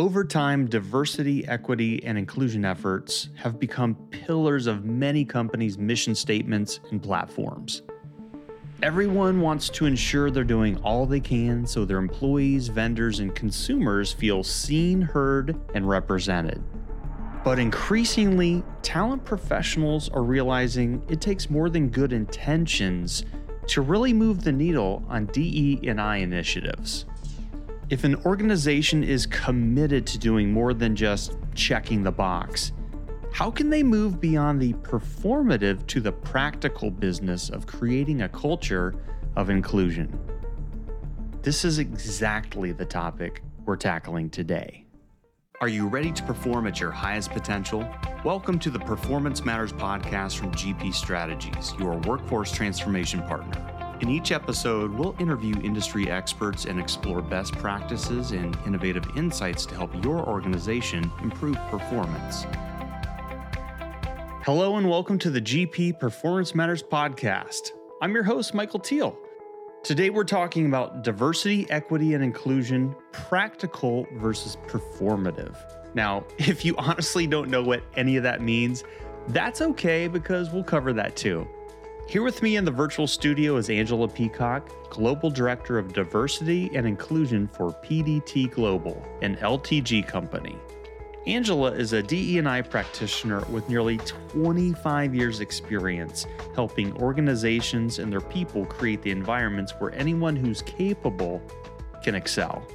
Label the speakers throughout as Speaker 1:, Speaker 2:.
Speaker 1: Over time, diversity, equity, and inclusion efforts have become pillars of many companies' mission statements and platforms. Everyone wants to ensure they're doing all they can so their employees, vendors, and consumers feel seen, heard, and represented. But increasingly, talent professionals are realizing it takes more than good intentions to really move the needle on DE&I initiatives. If an organization is committed to doing more than just checking the box, how can they move beyond the performative to the practical business of creating a culture of inclusion? This is exactly the topic we're tackling today. Are you ready to perform at your highest potential? Welcome to the Performance Matters podcast from GP Strategies, your workforce transformation partner. In each episode, we'll interview industry experts and explore best practices and innovative insights to help your organization improve performance. Hello, and welcome to the GP Performance Matters podcast. I'm your host, Michael Teal. Today, we're talking about diversity, equity, and inclusion, practical versus performative. Now, if you honestly don't know what any of that means, that's okay because we'll cover that too. Here with me in the virtual studio is Angela Peacock, Global Director of Diversity and Inclusion for PDT Global, an LTG company. Angela is a DE&I practitioner with nearly 25 years experience helping organizations and their people create the environments where anyone who's capable can excel.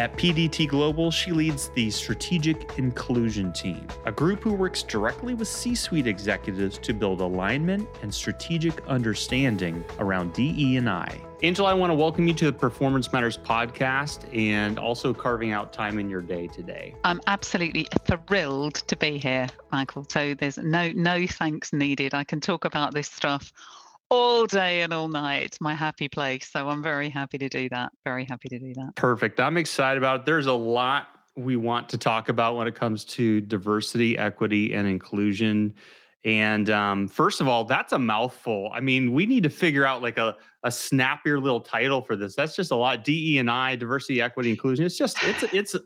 Speaker 1: At PDT Global, she leads the Strategic Inclusion Team, a group who works directly with C suite executives to build alignment and strategic understanding around DE&I. Angela, I want to welcome you to the Performance Matters podcast and also carving out time in your day today.
Speaker 2: I'm absolutely thrilled to be here, Michael. So there's no no thanks needed. I can talk about this stuff all day and all night. My happy place. So I'm very happy to do that. Very happy to do that.
Speaker 1: Perfect. I'm excited about it. There's a lot we want to talk about when it comes to diversity, equity, and inclusion. And um, first of all, that's a mouthful. I mean, we need to figure out like a, a snappier little title for this. That's just a lot. DE and I, diversity, equity, inclusion. It's just it's it's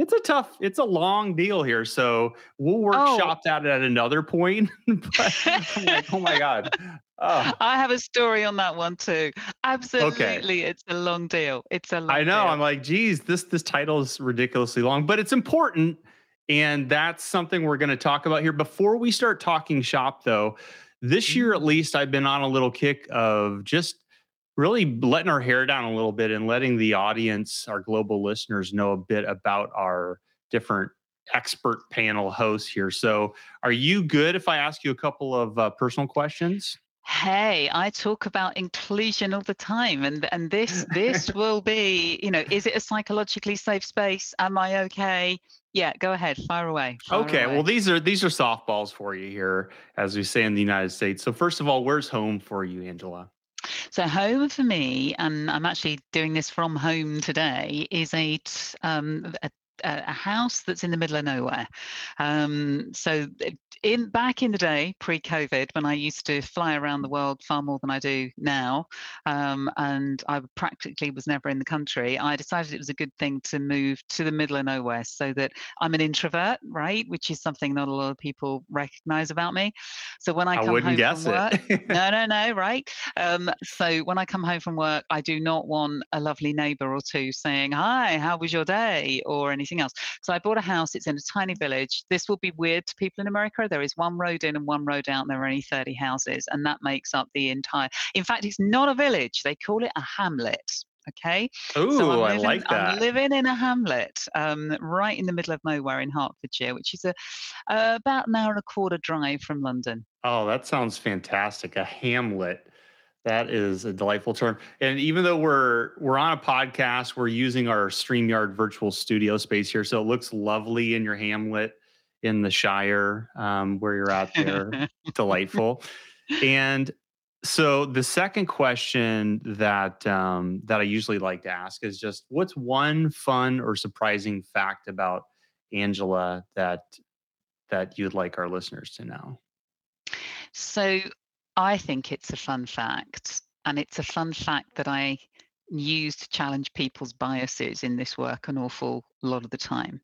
Speaker 1: it's a tough, it's a long deal here. So we'll workshop oh. that at another point. but like, oh my God.
Speaker 2: Oh. I have a story on that one too. Absolutely. Okay. It's a long deal. It's a long
Speaker 1: I know.
Speaker 2: Deal.
Speaker 1: I'm like, geez, this this title is ridiculously long, but it's important. And that's something we're going to talk about here. Before we start talking shop, though, this year at mm-hmm. least, I've been on a little kick of just really letting our hair down a little bit and letting the audience, our global listeners, know a bit about our different expert panel hosts here. So, are you good if I ask you a couple of uh, personal questions?
Speaker 2: Hey, I talk about inclusion all the time, and and this this will be, you know, is it a psychologically safe space? Am I okay? Yeah, go ahead, fire away.
Speaker 1: Fire okay,
Speaker 2: away.
Speaker 1: well these are these are softballs for you here, as we say in the United States. So first of all, where's home for you, Angela?
Speaker 2: So home for me, and I'm actually doing this from home today, is a um, a a house that's in the middle of nowhere. Um, so in back in the day, pre-COVID, when I used to fly around the world far more than I do now, um, and I practically was never in the country, I decided it was a good thing to move to the middle of nowhere, so that I'm an introvert, right, which is something not a lot of people recognize about me. So when I come
Speaker 1: I home
Speaker 2: from
Speaker 1: work,
Speaker 2: no, no, no, right. Um, so when I come home from work, I do not want a lovely neighbour or two saying, "Hi, how was your day?" or anything else. So I bought a house. It's in a tiny village. This will be weird to people in America there is one road in and one road out, and there are only 30 houses, and that makes up the entire. In fact, it's not a village; they call it a hamlet. Okay.
Speaker 1: Oh, so I like that.
Speaker 2: I'm living in a hamlet, um, right in the middle of nowhere in Hertfordshire, which is a uh, about an hour and a quarter drive from London.
Speaker 1: Oh, that sounds fantastic! A hamlet. That is a delightful term. And even though we're we're on a podcast, we're using our StreamYard virtual studio space here. So it looks lovely in your hamlet in the Shire um, where you're out there. Delightful. And so the second question that um, that I usually like to ask is just what's one fun or surprising fact about Angela that that you'd like our listeners to know?
Speaker 2: So I think it's a fun fact, and it's a fun fact that I use to challenge people's biases in this work an awful lot of the time.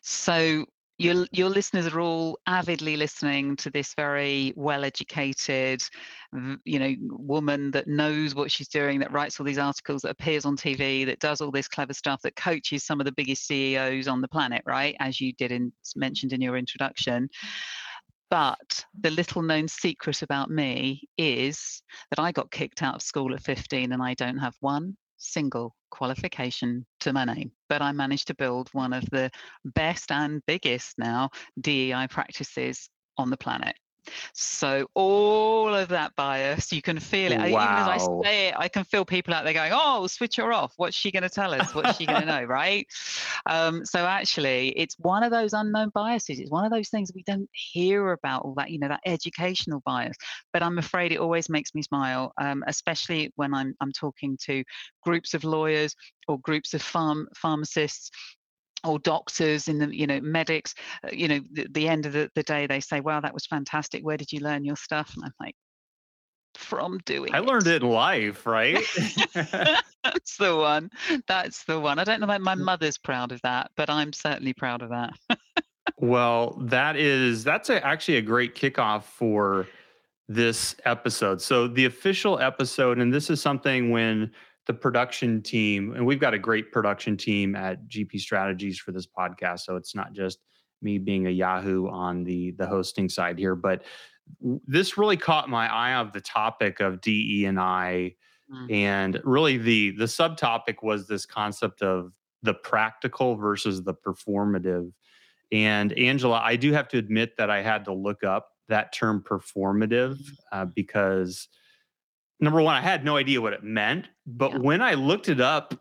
Speaker 2: So your your listeners are all avidly listening to this very well educated you know woman that knows what she's doing that writes all these articles that appears on tv that does all this clever stuff that coaches some of the biggest ceos on the planet right? As you did in mentioned in your introduction. But the little known secret about me is that I got kicked out of school at 15 and I don't have one single qualification to my name, but I managed to build one of the best and biggest now DEI practices on the planet. So all of that bias, you can feel it. Wow. Even as I say it, I can feel people out there going, "Oh, switch her off. What's she going to tell us? What's she going to know?" Right? Um, so actually, it's one of those unknown biases. It's one of those things we don't hear about. All that, you know, that educational bias. But I'm afraid it always makes me smile, um, especially when I'm I'm talking to groups of lawyers or groups of farm pharmacists or doctors in the you know medics uh, you know the, the end of the, the day they say wow that was fantastic. Where did you learn your stuff? And i'm like from doing
Speaker 1: i
Speaker 2: it.
Speaker 1: learned it. in life right?
Speaker 2: That's the one. That's the one. I don't know that my mother's proud of that but i'm certainly proud of that.
Speaker 1: Well that is that's a, actually a great kickoff for this episode. So the official episode and this is something when the production team, and we've got a great production team at GP Strategies for this podcast. So it's not just me being a Yahoo on the the hosting side here, but this really caught my eye of the topic of DE and I, mm. and really the the subtopic was this concept of the practical versus the performative. And Angela, I do have to admit that I had to look up that term performative mm. uh, because number one, I had no idea what it meant, but yeah. when I looked it up,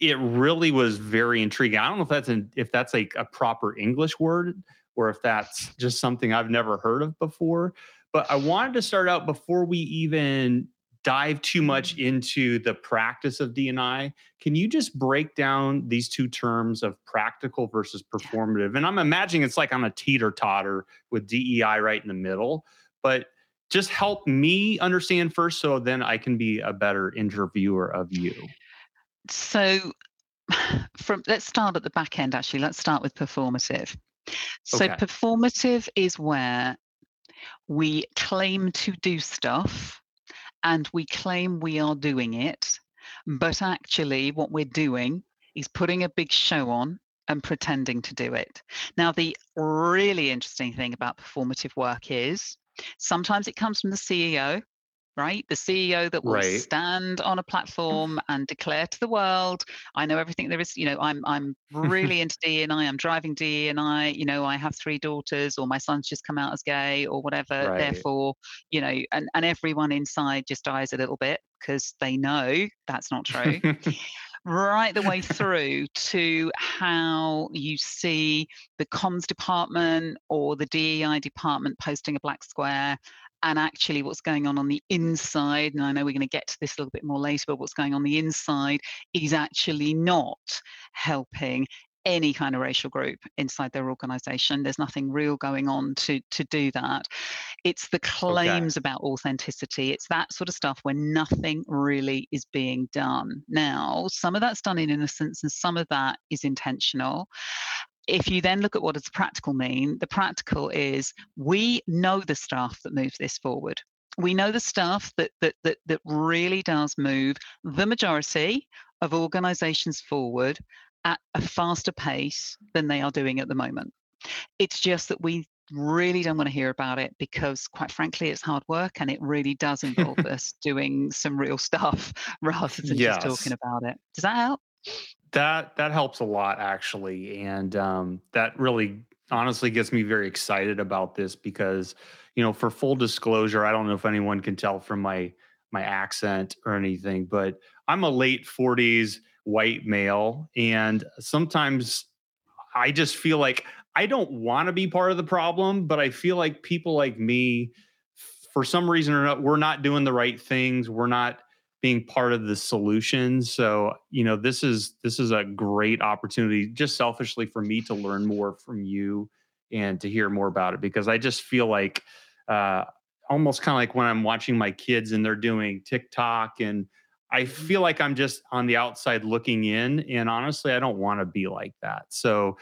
Speaker 1: it really was very intriguing. I don't know if that's an, if that's like a proper English word or if that's just something I've never heard of before. But I wanted to start out before we even dive too much mm-hmm. into the practice of DNI. Can you just break down these two terms of practical versus performative? And I'm imagining it's like on a teeter totter with DEI right in the middle. But just help me understand first so then I can be a better interviewer of you.
Speaker 2: So from let's start at the back end actually. Let's start with performative. So okay. performative is where we claim to do stuff and we claim we are doing it, but actually what we're doing is putting a big show on and pretending to do it. Now, the really interesting thing about performative work is Sometimes it comes from the CEO, right? The CEO that will right. stand on a mm. platform and declare to the world, I know everything there is, you know, I'm I'm really into DEI, I'm driving DEI, you know, I have three daughters or my son's just come out as gay or whatever. Right. Therefore, you know, and, and everyone inside just dies a little bit because they know that's not true. Right the way through to how you see the comms department or the DEI department posting a black square and actually what's going on on the inside and i know we're going to get to this a little bit more later but what's going on the inside is actually not helping any kind of racial group inside their organization. There's nothing real going on to, to do that. It's the claims okay. about authenticity. It's that sort of stuff where nothing really is being done. Now, some of that's done in innocence and some of that is intentional if you then look at what does the practical mean, the practical is we know the stuff that moves this forward. We know the stuff that that that, that really does move the majority of organizations forward at a faster pace than they are doing at the moment. It's just that we really don't want to hear about it because quite frankly it's hard work and it really does involve us doing some real stuff rather than yes. just talking about it does that help
Speaker 1: that that helps a lot actually and um, that really honestly gets me very excited about this because you know for full disclosure i don't know if anyone can tell from my my accent or anything but i'm a late 40s white male. And sometimes I just feel like I don't want to be part of the problem, but I feel like people like me, for some reason or not, we're not doing the right things. We're not being part of the solution. So, you know, this is this is a great opportunity just selfishly for me to learn more from you and to hear more about it because I just feel like uh almost kind of like when I'm watching my kids and they're doing TikTok and I mm-hmm. feel like I'm just on the outside looking in. And honestly, I don't want to be like that. So,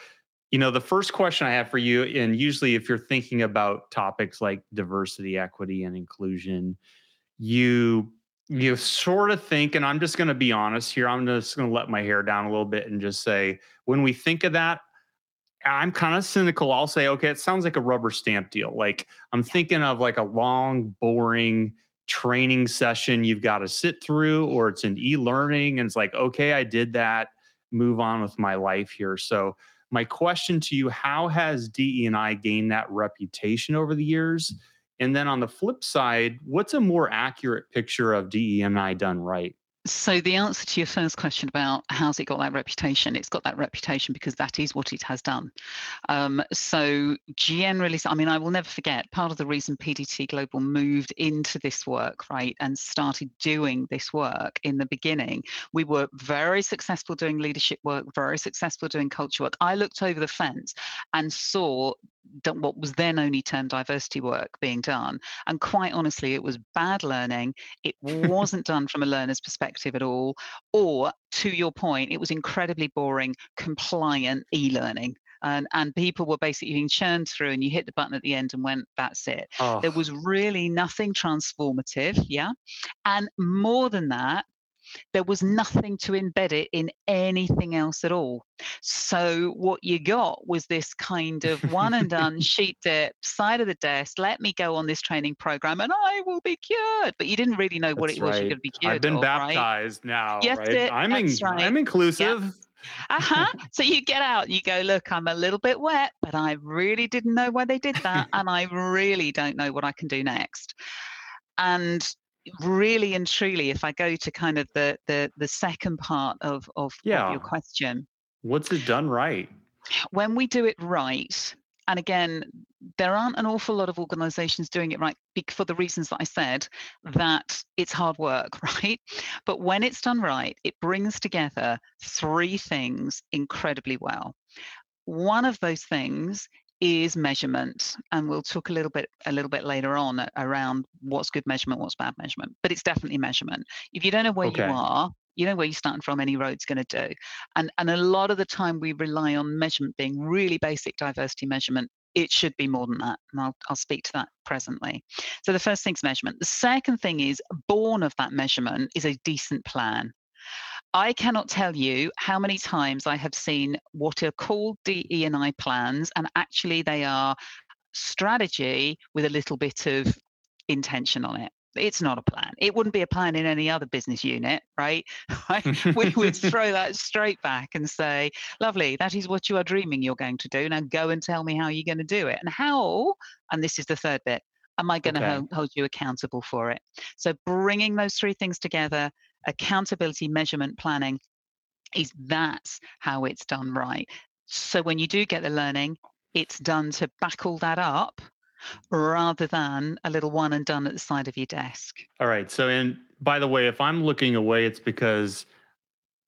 Speaker 1: you know, the first question I have for you, and usually if you're thinking about topics like diversity, equity, and inclusion, you you sort of think, and I'm just going to be honest here. I'm just going to let my hair down a little bit and just say, when we think of that, I'm kind of cynical. I'll say, okay, it sounds like a rubber stamp deal. Like I'm thinking of like a long, boring training session you've got to sit through, or it's an e-learning, and it's like, okay, I did that. Move on with my life here. So my question to you: How has DE and I gained that reputation over the years? And then on the flip side, what's a more accurate picture of DE and I done right?
Speaker 2: So the answer to your first question about how's it got that reputation, it's got that reputation because that is what it has done. Um, so generally, I mean, I will never forget part of the reason PDT Global moved into this work, right, and started doing this work in the beginning. We were very successful doing leadership work, very successful doing culture work. I looked over the fence and saw what was then only termed diversity work being done. And quite honestly, it was bad learning. It wasn't done from a learner's perspective at all. Or to your point, it was incredibly boring, compliant e learning. And, and people were basically being churned through, and you hit the button at the end and went, that's it. Oh. There was really nothing transformative. Yeah. And more than that, there was nothing to embed it in anything else at all. So what you got was this kind of one and done sheep dip, side of the desk, let me go on this training program and I will be cured. But you didn't really know what
Speaker 1: That's
Speaker 2: it was
Speaker 1: right.
Speaker 2: you're going to be cured.
Speaker 1: I've been
Speaker 2: of,
Speaker 1: baptized
Speaker 2: right?
Speaker 1: now.
Speaker 2: Yes,
Speaker 1: right?
Speaker 2: it,
Speaker 1: I'm, in,
Speaker 2: right.
Speaker 1: I'm inclusive.
Speaker 2: Uh-huh so you get out you go look i'm a little bit wet but i really didn't know why they did that and i really don't know what i can do next and really and truly, if I go to kind of the the the second part of of, yeah. of your question,
Speaker 1: what's it done right?
Speaker 2: When we do it right, and again, there aren't an awful lot of organizations doing it right for the reasons that I said, that it's hard work, right? But when it's done right, it brings together three things incredibly well. One of those things is measurement and we'll talk a little bit a little bit later on around what's good measurement what's bad measurement but it's definitely measurement. If you don't know where okay. you are you know where you're starting from any road's going to do. And and a lot of the time we rely on measurement being really basic diversity measurement. It should be more than that and I'll, I'll speak to that presently. So the first thing is measurement. The second thing is born of that measurement is a decent plan I cannot tell you how many times I have seen what are called DE and I plans, and actually they are strategy with a little bit of intention on it. It's not a plan. It wouldn't be a plan in any other business unit, right? we would throw that straight back and say, lovely, that is what you are dreaming you're going to do. Now go and tell me how you're going to do it. And how, and this is the third bit, am I going okay. to hold you accountable for it? So bringing those three things together accountability measurement planning is that's how it's done right. So when you do get the learning, it's done to back all that up rather than a little one and done at the side of your desk.
Speaker 1: All right. So, and by the way, if I'm looking away, it's because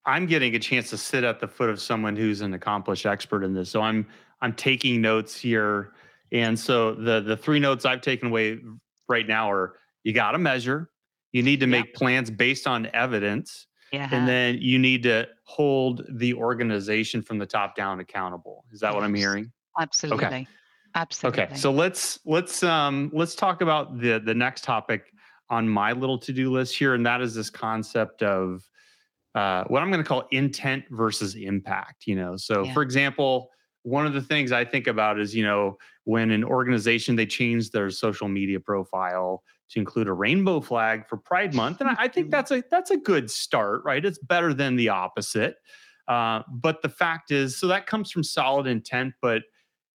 Speaker 1: I'm getting a chance to sit at the foot of someone who's an accomplished expert in this. So I'm I'm taking notes here. And so the the three notes I've taken away right now are you got to measure, you need to make plans based on evidence. Yeah. And then you need to hold the organization from the top down accountable. Is that yes. what I'm hearing?
Speaker 2: Absolutely. Okay. Absolutely.
Speaker 1: Okay. So let's let's um let's talk about the the next topic on my little to-do list here, and that is this concept of uh, what I'm going to call intent versus impact. You know, so yeah. for example, one of the things I think about is you know when an organization they change their social media profile to include a rainbow flag for Pride Month, and I think that's a that's a good start, right? It's better than the opposite. Uh, but the fact is, so that comes from solid intent, but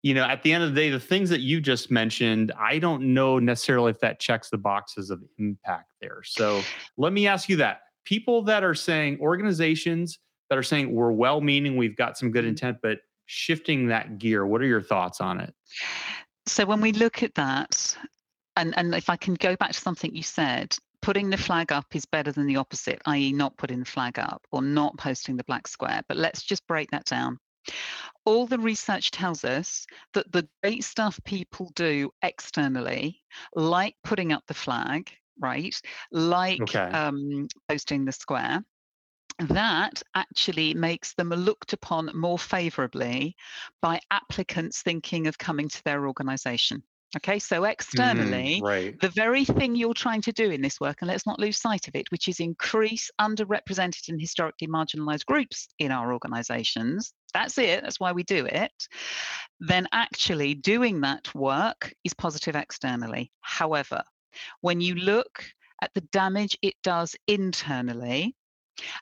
Speaker 1: you know, at the end of the day, the things that you just mentioned, I don't know necessarily if that checks the boxes of impact there. So let me ask you that: people that are saying organizations that are saying we're well-meaning, we've got some good mm-hmm. intent, but shifting that gear, what are your thoughts on it?
Speaker 2: So when we look at that, and and if I can go back to something you said, putting the flag up is better than the opposite, i.e., not putting the flag up or not posting the black square. But let's just break that down. All the research tells us that the great stuff people do externally, like putting up the flag, right? Like
Speaker 1: Okay.
Speaker 2: um, Posting the Square, that actually makes them looked upon more favorably by applicants thinking of coming to their organization. Okay, so
Speaker 1: Mm,
Speaker 2: externally,
Speaker 1: right.
Speaker 2: the very thing you're trying to do in this work, and let's not lose sight of it, which is increase underrepresented and historically marginalized groups in our organizations. That's it, that's why we do it. Then actually doing that work is positive externally. However, when you look at the damage it does internally,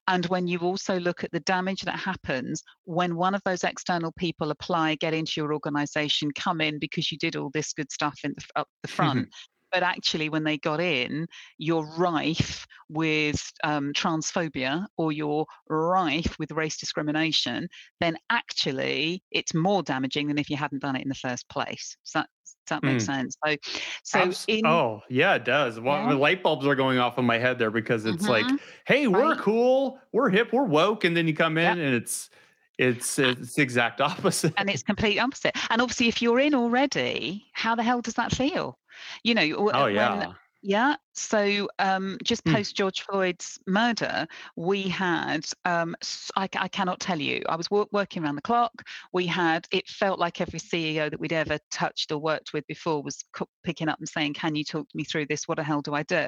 Speaker 2: and when you also look at the damage that happens when one of those external people apply, get into your organization, come in because you did all this good stuff in the, up the front, mm-hmm. But actually when they got in, you're rife with um, transphobia or you're rife with race discrimination, then actually it's more damaging than if you hadn't done it in the first place. Does that, does that make
Speaker 1: Mm.
Speaker 2: sense? So, so
Speaker 1: Abs-
Speaker 2: in
Speaker 1: oh yeah, it does. Well,
Speaker 2: Yeah.
Speaker 1: the light bulbs are going off in my head there because it's like,
Speaker 2: Mhm.
Speaker 1: hey, we're
Speaker 2: Right.
Speaker 1: cool, we're hip, we're woke, and then you come in
Speaker 2: Yep.
Speaker 1: and it's it's it's the exact opposite.
Speaker 2: and it's complete opposite. And obviously, if you're in already, how the hell does that feel? You know,
Speaker 1: oh
Speaker 2: when
Speaker 1: yeah.
Speaker 2: yeah. So um, just
Speaker 1: Hmm.
Speaker 2: post George Floyd's murder, we had um, I, I cannot tell you. I was wo- working around the clock. We had it felt like every CEO that we'd ever touched or worked with before was picking up and saying, "Can you talk me through this? What the hell do I do?"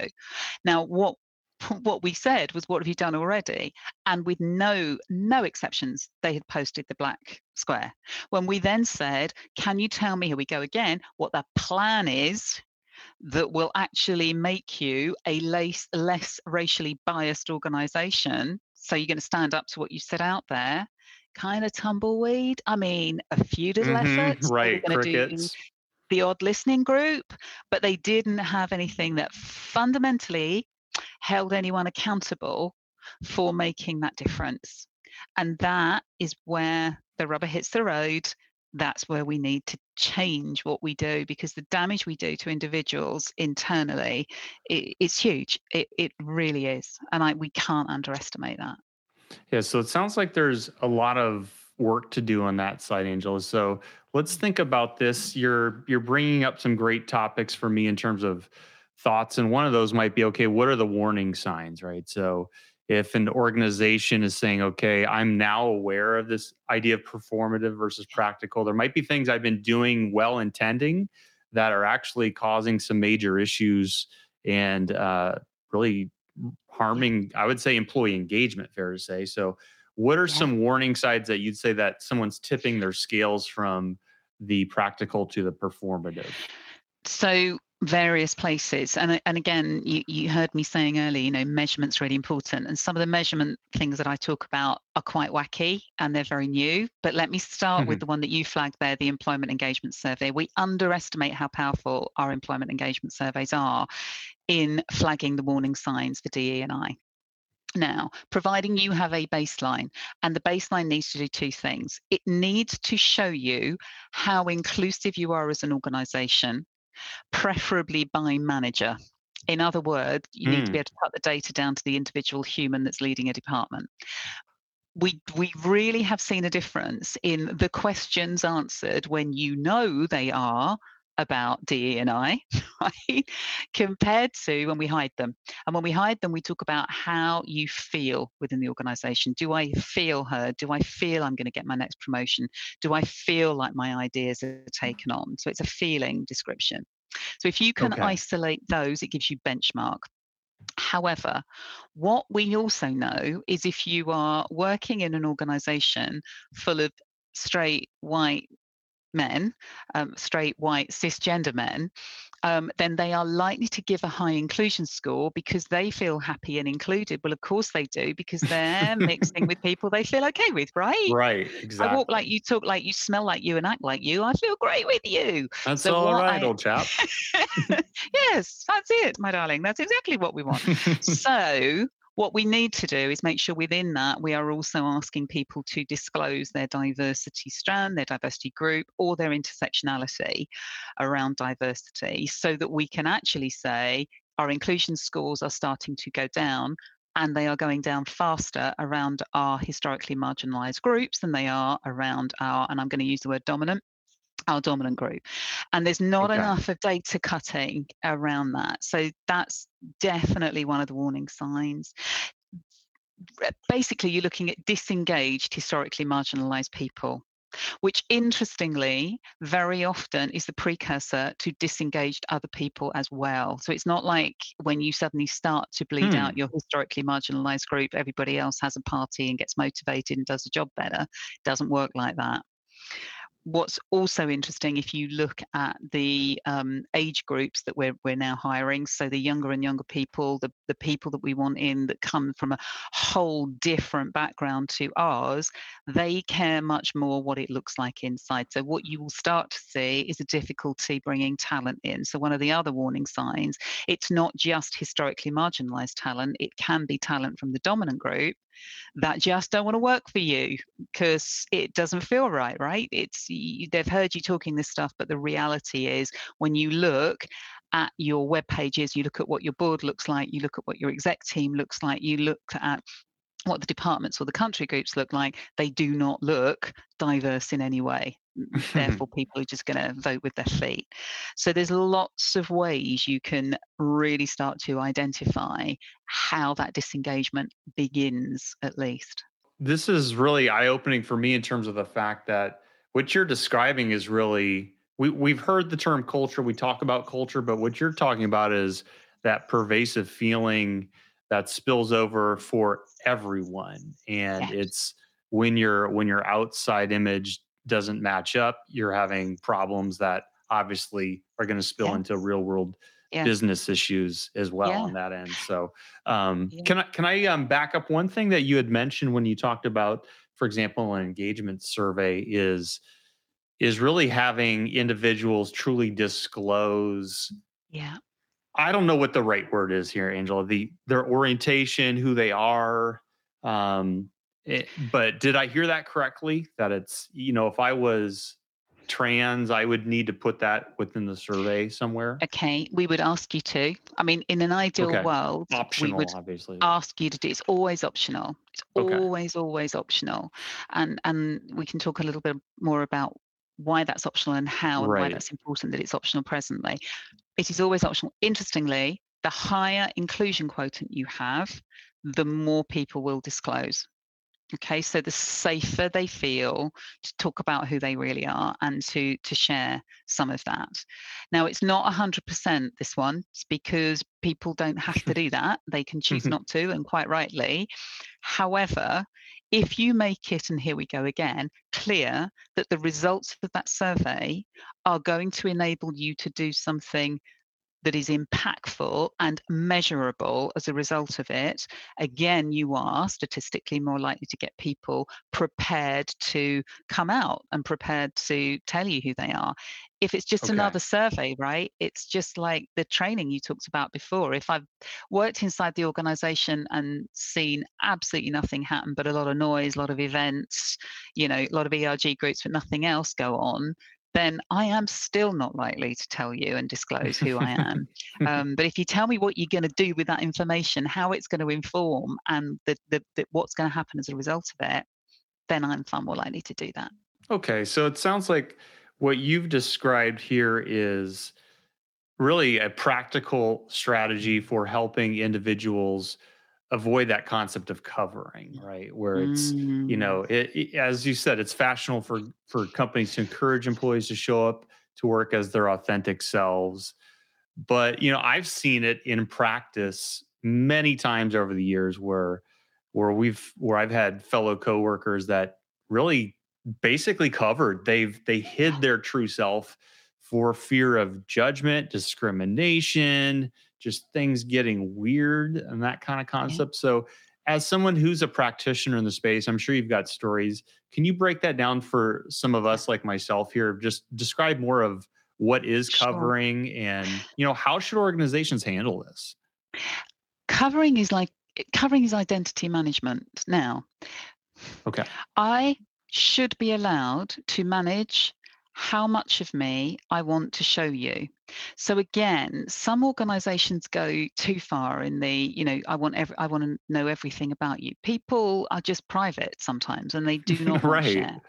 Speaker 2: Now, what what we said was, "What have you done already?" And with no no exceptions, they had posted the black square. When we then said, "Can you tell me?" Here we go again. What the plan is that will actually make you a less, less racially biased organization. So you're going to stand up to what you set out there. Kind of tumbleweed. I mean, a few little
Speaker 1: Mhm,
Speaker 2: efforts.
Speaker 1: Right. Crickets.
Speaker 2: the odd listening group, but they didn't have anything that fundamentally held anyone accountable for making that difference. And that is where the rubber hits the road. That's where we need to change what we do because the damage we do to individuals internally i it's huge. It, it really is. And I, we can't underestimate that.
Speaker 1: Yeah, so it sounds like there's a lot of work to do on that side, Angela. So let's think about this. You're you're bringing up some great topics for me in terms of thoughts, and one of those might be okay. What are the warning signs, right? So if an organization is saying, okay, I'm now aware of this idea of performative versus practical, there might be things I've been doing well intending that are actually causing some major issues and uh, really harming, I would say, employee engagement, fair to say. So, what are
Speaker 2: Yeah.
Speaker 1: some warning signs that you'd say that someone's tipping their scales from the practical to the performative?
Speaker 2: So various places. And and again you, you heard me saying earlier you know measurement's really important. And some of the measurement things that i talk about are quite wacky and they're very new. But let me start with mm-hmm. the one that you flagged there the employment engagement survey. We underestimate how powerful our employment engagement surveys are in flagging the warning signs for de and i. Now, providing you have a baseline, and the baseline needs to do two things. It needs to show you how inclusive you are as an organization, preferably by manager. In other words, you need to
Speaker 1: Mm.
Speaker 2: be able to cut the data down to the individual human that's leading a department. We, we really have seen a difference in the questions answered when you know they are about DE and I, right? Compared to when we hide them. And when we hide them, we talk about how you feel within the organization. Do I feel heard? Do I feel I'm going to get my next promotion? Do I feel like my ideas are mm. taken on? So it's a feeling description. So if you can
Speaker 1: Okay.
Speaker 2: isolate those, it gives you benchmark. However, what we also know is if you are working in an organization full of straight white men, um, straight white cisgender men, um, then they are likely to give a high inclusion score because they feel happy and included. Well, of course they do because they're mixing with people they feel okay with, right?
Speaker 1: Right, exactly.
Speaker 2: I walk like you, talk like you, smell like you, and act like you. I feel great with you.
Speaker 1: That's
Speaker 2: so
Speaker 1: all right,
Speaker 2: I-
Speaker 1: old chap.
Speaker 2: yes, that's it, my darling. That's exactly what we want. so what we need to do is make sure within that we are also asking people to disclose their diversity strand, their diversity group, or their intersectionality around diversity so that we can actually say our inclusion scores are starting to go down and they are going down faster around our historically marginalized groups than they are around our, and I'm going to use the word dominant, our dominant group. And there's not
Speaker 1: Okay.
Speaker 2: enough of data cutting around that. So that's definitely one of the warning signs. Basically, you're looking at disengaged, historically marginalized people. Which interestingly, very often is the precursor to disengaged other people as well. So it's not like when you suddenly start to bleed
Speaker 1: Hmm.
Speaker 2: out your historically marginalized group, everybody else has a party and gets motivated and does the job better. It doesn't work like that what's also interesting if you look at the um, age groups that we're, we're now hiring so the younger and younger people the, the people that we want in that come from a whole different background to ours they care much more what it looks like inside. So what you will start to see is a difficulty bringing talent in. So one of the other warning signs it's not just historically marginalized talent it can be talent from the dominant group that just don't want to work for you because it doesn't feel right, right? It's they've heard you talking this stuff, but the reality is when you look at your web pages, you look at what your board looks like, you look at what your exec team looks like, you look at what the departments or the country groups look like, they do not look diverse in any way. Mm, therefore, people are just going to vote with their feet. So there's lots of ways you can really start to identify how that disengagement begins, at least.
Speaker 1: this is really eye-opening for me in terms of the fact that what you're describing is really we, we've heard the term culture we talk about culture but what you're talking about is that pervasive feeling that spills over for everyone and
Speaker 2: Yes.
Speaker 1: it's when your when your outside image doesn't match up you're having problems that obviously are going to spill
Speaker 2: Yeah.
Speaker 1: into real world
Speaker 2: Yeah.
Speaker 1: business issues as well
Speaker 2: Yeah.
Speaker 1: on that end so um,
Speaker 2: Yeah.
Speaker 1: can I can I um, back up one thing that you had mentioned when you talked about, for example, an engagement survey is is really having individuals truly disclose.
Speaker 2: Yeah.
Speaker 1: I don't know what the right word is here, Angela. The their orientation, who they are. Um, it- but did I hear that correctly? That it's you know if I was trans, I would need to put that within the survey somewhere.
Speaker 2: Okay. We would ask you to. I mean, in an ideal
Speaker 1: Okay.
Speaker 2: world,
Speaker 1: Optional,
Speaker 2: we would
Speaker 1: obviously.
Speaker 2: ask you to do it's always optional it's
Speaker 1: Okay.
Speaker 2: always always optional and and we can talk a little bit more about why that's optional and how and why that's important that it's optional presently. It is always optional. Interestingly the higher inclusion quotient you have the more people will disclose okay so the safer they feel to talk about who they really are and to to share some of that. Now it's not 100% this one it's because people don't have to do that they can choose mm-hmm. not to and quite rightly. However if you make it and here we go again clear that the results of that survey are going to enable you to do something that is impactful and measurable as a result of it, again, you are statistically more likely to get people prepared to come out and prepared to tell you who they are. If it's just
Speaker 1: Okay.
Speaker 2: another survey, right? It's just like the training you talked about before. If I've worked inside the organization and seen absolutely nothing happen but a lot of noise, a lot of events, you know, a lot of ERG groups, but nothing else go on, then I am still not likely to tell you and disclose who I am. um, but if you tell me what you're going to do with that information, how it's going to inform, and the, the, the, what's going to happen as a result of it, then I'm far more likely to do that.
Speaker 1: Okay, so it sounds like what you've described here is really a practical strategy for helping individuals avoid that concept of covering, right? Where it's you
Speaker 2: Mm,
Speaker 1: know, it, it- as you said, it's fashionable for for companies to encourage employees to show up to work as their authentic selves. But you know, I've seen it in practice many times over the years where where we've where I've had fellow coworkers that really basically covered. They've they hid their true self for fear of judgment, discrimination, just things getting weird and that kind of concept. So as someone who's a practitioner in the space, I'm sure you've got stories. Can you break that down for some of us like myself here? Just describe more of what is
Speaker 2: Sure.
Speaker 1: covering and you know how should organizations handle this?
Speaker 2: covering is like covering is identity management now.
Speaker 1: Okay.
Speaker 2: I should be allowed to manage how much of me I want to show you. So again, some organizations go too far in the, you know, I want every, I want to know everything about you. People are just private sometimes and they do not
Speaker 1: Right.
Speaker 2: share.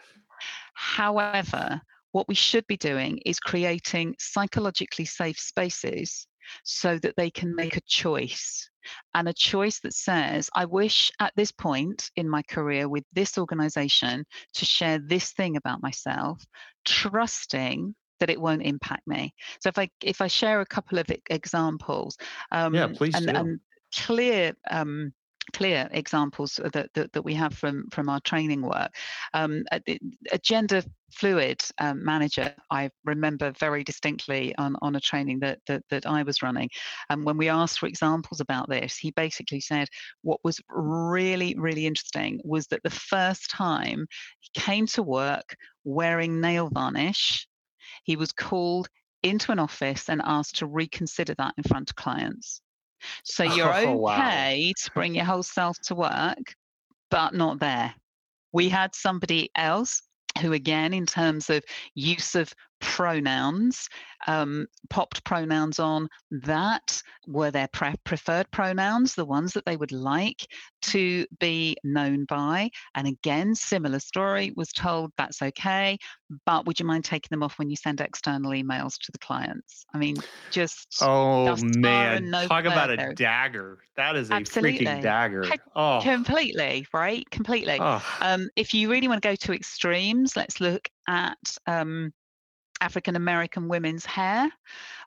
Speaker 2: However, what we should be doing is creating psychologically safe spaces so that they can make a choice and a choice that says, I wish at this point in my career with this organization to share this thing about myself, trusting that it won't impact me. So if I if I share a couple of examples,
Speaker 1: um, yeah, please
Speaker 2: and,
Speaker 1: do.
Speaker 2: and clear um, clear examples that, that, that, we have from, from our training work. Um, a, gender fluid um, manager, I remember very distinctly on, on a training that, that, that I was running. And um, when we asked for examples about this, he basically said what was really, really interesting was that the first time he came to work wearing nail varnish, he was called into an office and asked to reconsider that in front of clients. So you're oh, okay wow. to bring your whole self to work, but not there. We had somebody else who, again, in terms of use of pronouns, um, popped pronouns on that were their pre- preferred pronouns, the ones that they would like to be known by. And again, similar story was told that's okay, but would you mind taking them off when you send external emails to the clients? I mean, just
Speaker 1: oh man, no talk about a dagger. That is a Absolutely. freaking dagger. Oh,
Speaker 2: completely right, completely. Oh. Um, if you really want to go to extremes, let's look at um, African American women's hair.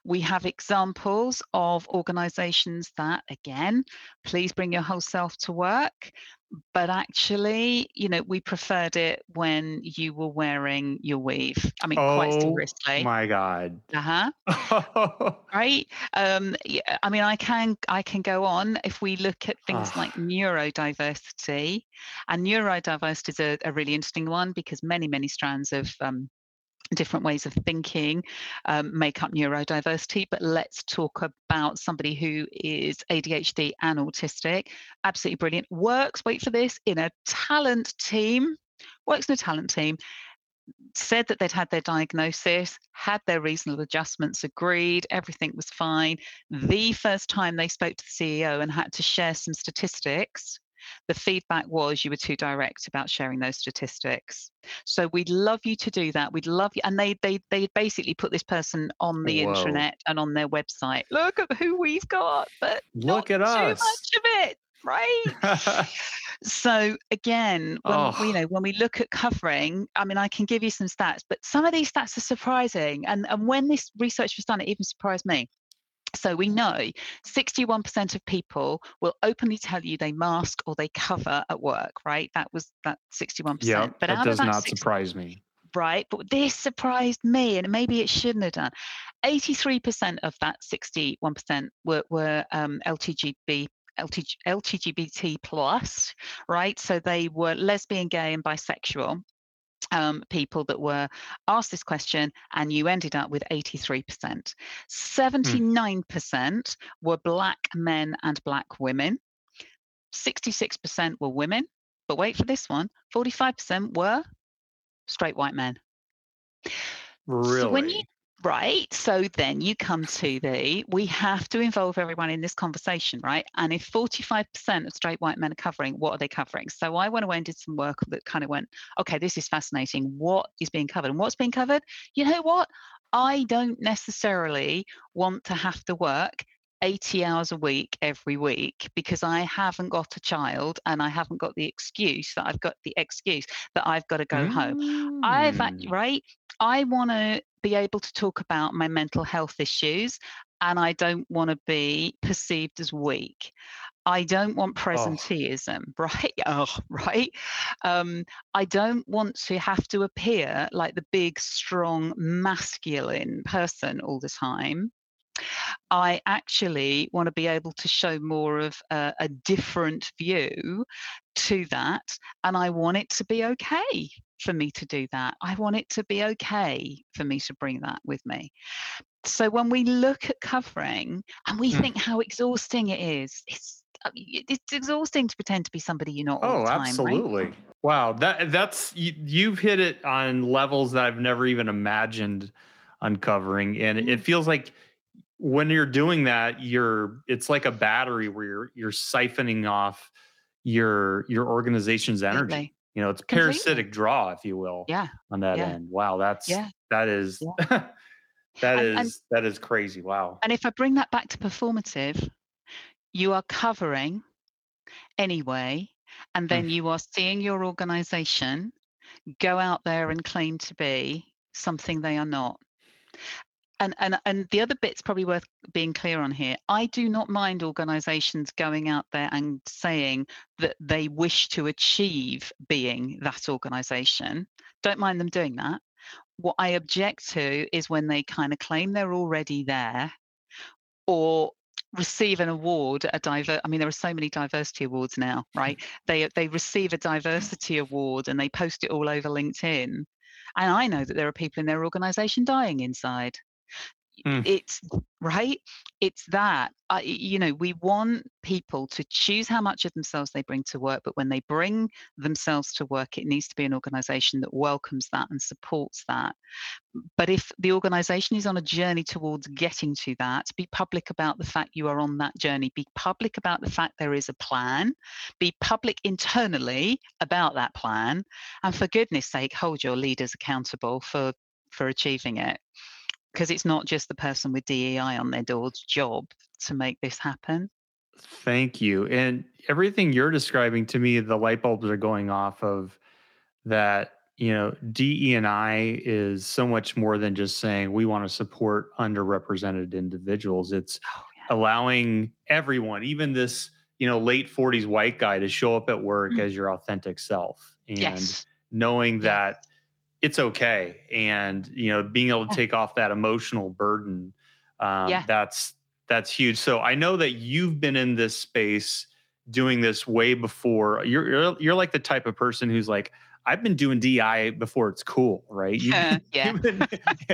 Speaker 2: We have examples of organizations that, again, please bring your whole self to work. But actually, you know, we preferred it when you were wearing your weave. I mean, oh, quite seriously.
Speaker 1: Oh my God.
Speaker 2: Uh-huh. right. Um, yeah, I mean, I can I can go on if we look at things like neurodiversity. And neurodiversity is a, a really interesting one because many, many strands of um, different ways of thinking um, make up neurodiversity but let's talk about somebody who is adhd and autistic. Absolutely brilliant. Works wait for this in a talent team works in a talent team. Said that they'd had their diagnosis, had their reasonable adjustments agreed, everything was fine. The first time they spoke to the CEO and had to share some statistics, the feedback was you were too direct about sharing those statistics. So we'd love you to do that. We'd love you, and they they they basically put this person on the Whoa. intranet and on their website. Look at who we've got, but
Speaker 1: look at us.
Speaker 2: Too much of it right? so again, when, oh. you know, when we look at covering, I mean, I can give you some stats, but some of these stats are surprising. And and when this research was done, it even surprised me. So we know 61% of people will openly tell you they mask or they cover at work, right? That was that 61%.
Speaker 1: Yeah, but that does not 60, surprise me.
Speaker 2: Right, but this surprised me, and maybe it shouldn't have done. 83% of that 61% were, were um, LTGB LTGBT plus, right? So they were lesbian, gay, and bisexual um, people that were asked this question, and you ended up with 83%. 79% mm. were Black men and Black women. 66% were women, but wait for this one 45% were straight white men.
Speaker 1: Really? So
Speaker 2: when you Right. So then you come to the we have to involve everyone in this conversation, right? And if 45% of straight white men are covering, what are they covering? So I went away and did some work that kind of went, okay, this is fascinating. What is being covered? And what's being covered? You know what? I don't necessarily want to have to work 80 hours a week every week because I haven't got a child and I haven't got the excuse that I've got the excuse that I've got to go mm. home. I've right. I want to be able to talk about my mental health issues and I don't want to be perceived as weak. I don't want oh. presenteeism, oh. right? Oh, right. Um, I don't want to have to appear like the big, strong, masculine person all the time. I actually want to be able to show more of a, a, different view to that. And I want it to be okay for me to do that. I want it to be okay for me to bring that with me. So when we look at covering and we mm. think how exhausting it is, it's uh, it's exhausting to pretend to be somebody you're not
Speaker 1: oh,
Speaker 2: time,
Speaker 1: absolutely.
Speaker 2: Right?
Speaker 1: Wow, that that's you, you've hit it on levels that I've never even imagined uncovering, and it mm. feels like when you're doing that, you're it's like a battery where you're you're siphoning off your your organization's energy. You know, it's parasitic draw, if you will.
Speaker 2: Yeah.
Speaker 1: On that
Speaker 2: yeah.
Speaker 1: end. Wow, that's
Speaker 2: yeah.
Speaker 1: That is that
Speaker 2: And-
Speaker 1: is
Speaker 2: and-
Speaker 1: that is crazy. Wow.
Speaker 2: And if I bring that back to performative, you are covering anyway, and then mm. you are seeing your organization go out there and claim to be something they are not. And, and and the other bit's probably worth being clear on here. I do not mind organizations going out there and saying that they wish to achieve being that organization. Don't mind them doing that. What I object to is when they kind of claim they're already there or receive an award a diver I mean there are so many diversity awards now, right? They they receive a diversity award and they post it all over LinkedIn. And I know that there are people in their organization dying inside.
Speaker 1: Mm.
Speaker 2: It's right. It's that I, you know we want people to choose how much of themselves they bring to work, but when they bring themselves to work, it needs to be an organization that welcomes that and supports that. But if the organization is on a journey towards getting to that, be public about the fact you are on that journey. Be public about the fact there is a plan. Be public internally about that plan. And for goodness sake, hold your leaders accountable for for achieving it. Because it's not just the person with DEI on their door's job to make this happen.
Speaker 1: Thank you. And everything you're describing to me, the light bulbs are going off of that, you know, DE and I is so much more than just saying we want to support underrepresented individuals. It's
Speaker 2: Oh yeah.
Speaker 1: allowing everyone, even this, you know, late 40s white guy to show up at work
Speaker 2: Mm.
Speaker 1: as your authentic self and
Speaker 2: Yes.
Speaker 1: knowing that it's okay and you know being able to take off that emotional burden um,
Speaker 2: Yeah.
Speaker 1: that's that's huge so i know that you've been in this space doing this way before you're you're, you're like the type of person who's like i've been doing di before it's cool right you've,
Speaker 2: Yeah, yeah.
Speaker 1: you've, been,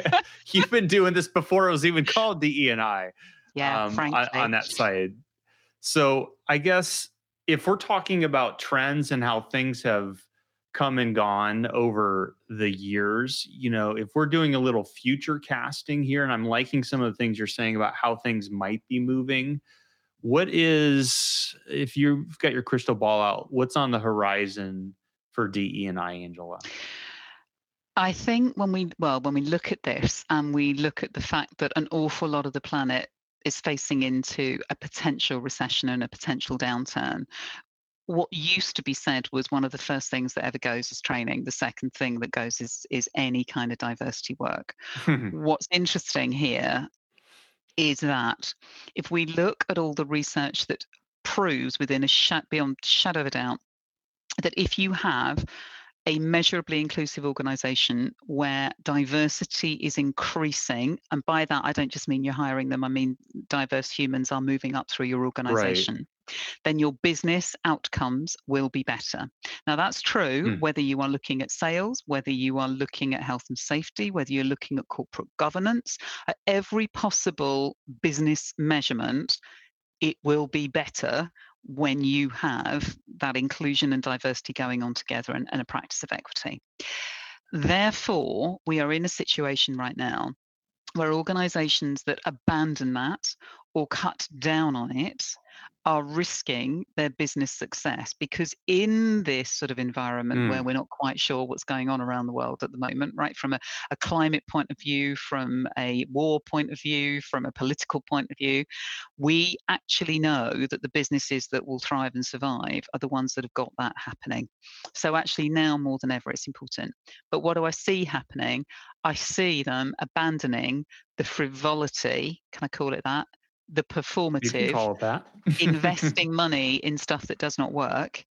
Speaker 1: you've been doing this before it was even called de and i
Speaker 2: Yeah.
Speaker 1: um,
Speaker 2: frankly.
Speaker 1: on, on that side. So I guess if we're talking about trends and how things have come and gone over the years, you know, if we're doing a little future casting here, and I'm liking some of the things you're saying about how things might be moving. What is, if you've got your crystal ball out, what's on the horizon for DE and I, Angela?
Speaker 2: I think when we well when we look at this and we look at the fact that an awful lot of the planet is facing into a potential recession and a potential downturn what used to be said was one of the first things that ever goes is training the second thing that goes is is any kind of diversity work. What's interesting here is that if we look at all the research that proves within a sh- beyond shadow of a doubt that if you have a measurably inclusive organization where diversity is increasing. And by that i don't just mean you're hiring them i mean diverse humans are moving up through your organization. Then your business outcomes will be better. Now that's true
Speaker 1: Hmm.
Speaker 2: whether you are looking at sales whether you are looking at health and safety whether you're looking at corporate governance. At every possible business measurement it will be better when you have that inclusion and diversity going on together and, and a practice of equity. Therefore, we are in a situation right now where organizations that abandon that or cut down on it are risking their business success because in this sort of environment where mm. we're not quite sure what's going on around the world at the moment right from a, a climate point of view from a war point of view from a political point of view we actually know that the businesses that will thrive and survive are the ones that have got that happening. So actually now more than ever it's important. But what do i see happening? I see them abandoning the frivolity can i call it that the performative
Speaker 1: call it that.
Speaker 2: investing money in stuff that does not work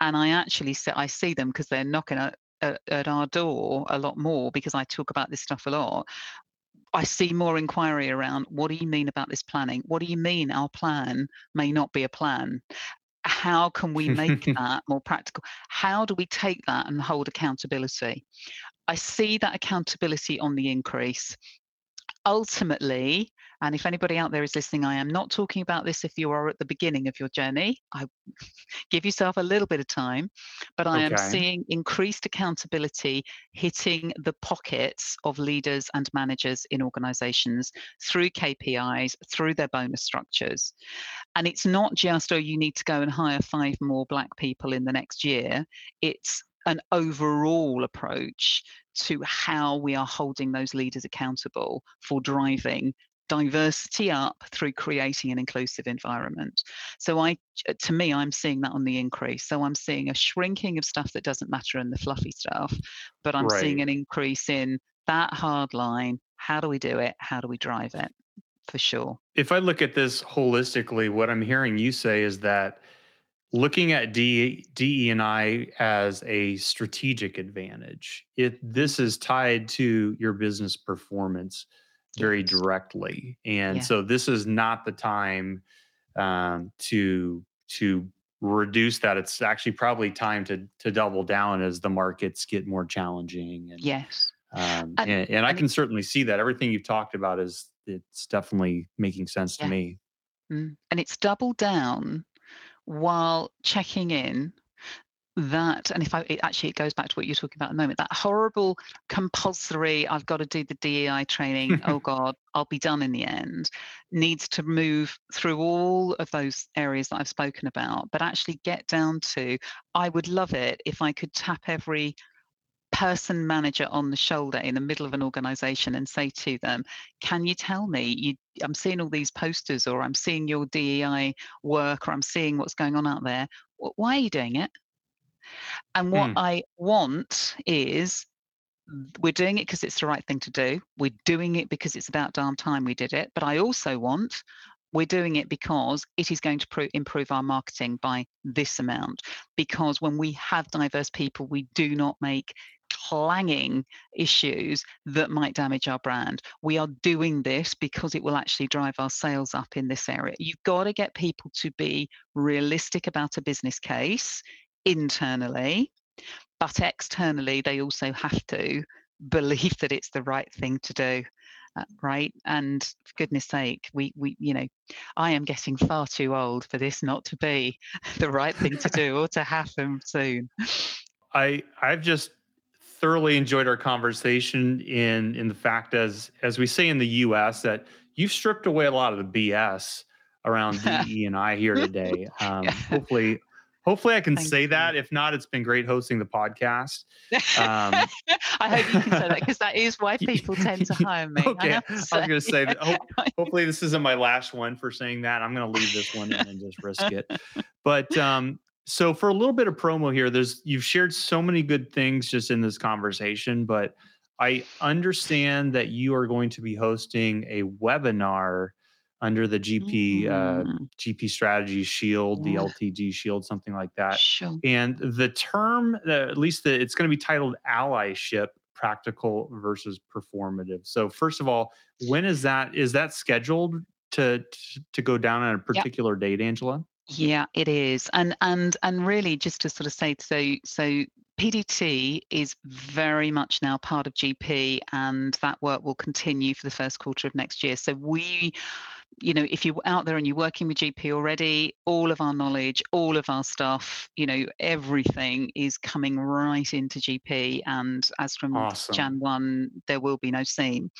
Speaker 2: and i actually see i see them because they're knocking at, at, at our door a lot more because i talk about this stuff a lot. I see more inquiry around what do you mean about this planning? What do you mean our plan may not be a plan? How can we make that more practical? How do we take that and hold accountability? I see that accountability on the increase. Ultimately and if anybody out there is listening i am not talking about this if you are at the beginning of your journey. I give yourself a little bit of time but i am seeing increased accountability hitting the pockets of leaders and managers in organizations through kpis through their bonus structures. And it's not just oh you need to go and hire five more black people in the next year. It's an overall approach to how we are holding those leaders accountable for driving diversity up through creating an inclusive environment. So I uh, to me I'm seeing that on the increase. So I'm seeing a shrinking of stuff that doesn't matter and the fluffy stuff, but I'm right. seeing an increase in that hard line. How do we do it? How do we drive it? For sure.
Speaker 1: If I look at this holistically, what I'm hearing you say is that looking at D, DE and I as a strategic advantage, it this is tied to your business performance very directly, and yeah. so this is not the time um, to to reduce that. It's actually probably time to to double down as the markets get more challenging.
Speaker 2: And, yes,
Speaker 1: um, and, and, and, I can certainly see that everything you've talked about is it's definitely making sense yeah. to me.
Speaker 2: Mm. And it's double down while checking in that and if i it actually it goes back to what you're talking about at the moment that horrible compulsory i've got to do the dei training. Oh god i'll be done in the end needs to move through all of those areas that i've spoken about but actually get down to i would love it if i could tap every person manager on the shoulder in the middle of an organization and say to them can you tell me you i'm seeing all these posters or i'm seeing your dei work or i'm seeing what's going on out there. Why are you doing it and what mm. i want is we're doing it because it's the right thing to do we're doing it because it's about darn time we did it but i also want we're doing it because it is going to pro- improve our marketing by this amount. Because when we have diverse people, we do not make clanging issues that might damage our brand. We are doing this because it will actually drive our sales up in this area. You've got to get people to be realistic about a business case internally, but externally, they also have to believe that it's the right thing to do. Uh, right and for goodness sake we we you know i am getting far too old for this not to be the right thing to do or to happen soon
Speaker 1: i i've just thoroughly enjoyed our conversation in in the fact as as we say in the U.S. that you've stripped away a lot of the BS around DE and I here today. Um, hopefully, hopefully I can Thank say you. that. If not, it's been great hosting the podcast.
Speaker 2: Um, I hope you can say that because that is why people tend to hire me.
Speaker 1: Okay, I, was going to say that. Hope, hopefully, this isn't my last one for saying that. I'm going to leave this one and just risk it. But um, so for a little bit of promo here, there's you've shared so many good things just in this conversation, but I understand that you are going to be hosting a webinar under the GP uh, mm. uh, GP Strategy Shield, yeah. the LTG Shield, something like that. Sure. And the term, uh, at least the, it's going to be titled Allyship: Practical versus Performative. So first of all, when is that? Is that scheduled to to go down on a particular yep. date, Angela?
Speaker 2: Yeah, it is. And and and really just to sort of say so so PDT is very much now part of GP and that work will continue for the first quarter of next year. So we you know, if you're out there and you're working with GP already, all of our knowledge, all of our stuff, you know, everything is coming right into GP. And as from awesome. Jan 1, there will be no seam.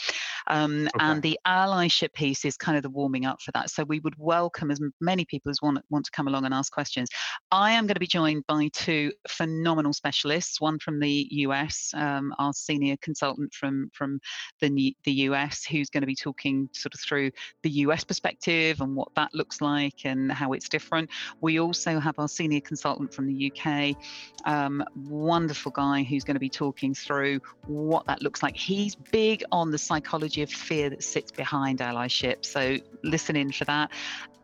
Speaker 2: Um, okay. And the allyship piece is kind of the warming up for that. So we would welcome as many people as want, want to come along and ask questions. I am going to be joined by two phenomenal specialists, one from the US, um, our senior consultant from, from the, the US, who's going to be talking sort of through the US perspective and what that looks like and how it's different. We also have our senior consultant from the UK, um, wonderful guy who's going to be talking through what that looks like. He's big on the psychology of fear that sits behind allyship. So listen in for that.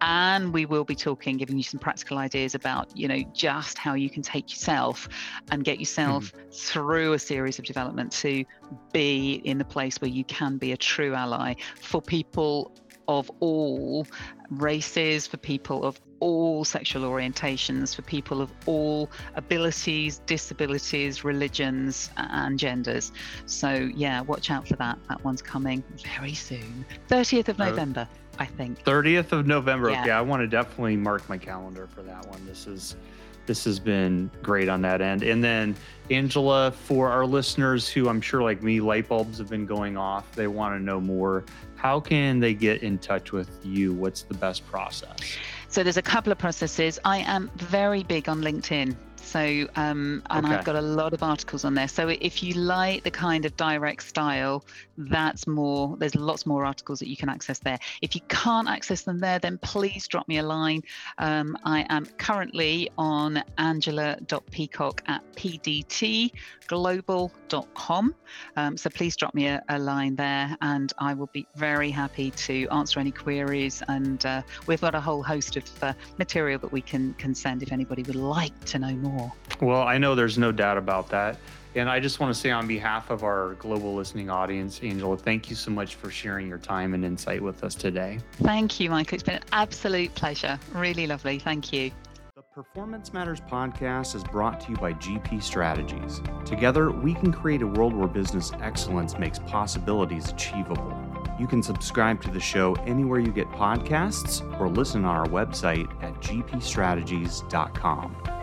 Speaker 2: And we will be talking, giving you some practical ideas about, you know, just how you can take yourself and get yourself mm. through a series of development to be in the place where you can be a true ally for people of all races, for people of all sexual orientations, for people of all abilities, disabilities, religions, and genders. So, yeah, watch out for that. That one's coming very soon. 30th of uh, November, I think.
Speaker 1: 30th of November. Yeah. Okay, I want to definitely mark my calendar for that one. This is this has been great on that end. And then, Angela, for our listeners who I'm sure, like me, light bulbs have been going off, they want to know more. How can they get in touch with you? What's the best process?
Speaker 2: So there's a couple of processes. I am very big on LinkedIn. So, um, and
Speaker 1: Okay.
Speaker 2: I've got a lot of articles on there. So, if you like the kind of direct style, that's more, there's lots more articles that you can access there. If you can't access them there, then please drop me a line. Um, I am currently on angela.peacock at pdtglobal.com. Um, so, please drop me a, a line there and I will be very happy to answer any queries. And uh, we've got a whole host of uh, material that we can, can send if anybody would like to know more.
Speaker 1: Well, I know there's no doubt about that. And I just want to say, on behalf of our global listening audience, Angela, thank you so much for sharing your time and insight with us today.
Speaker 2: Thank you, Michael. It's been an absolute pleasure. Really lovely. Thank you.
Speaker 1: The Performance Matters podcast is brought to you by GP Strategies. Together, we can create a world where business excellence makes possibilities achievable. You can subscribe to the show anywhere you get podcasts or listen on our website at gpstrategies.com.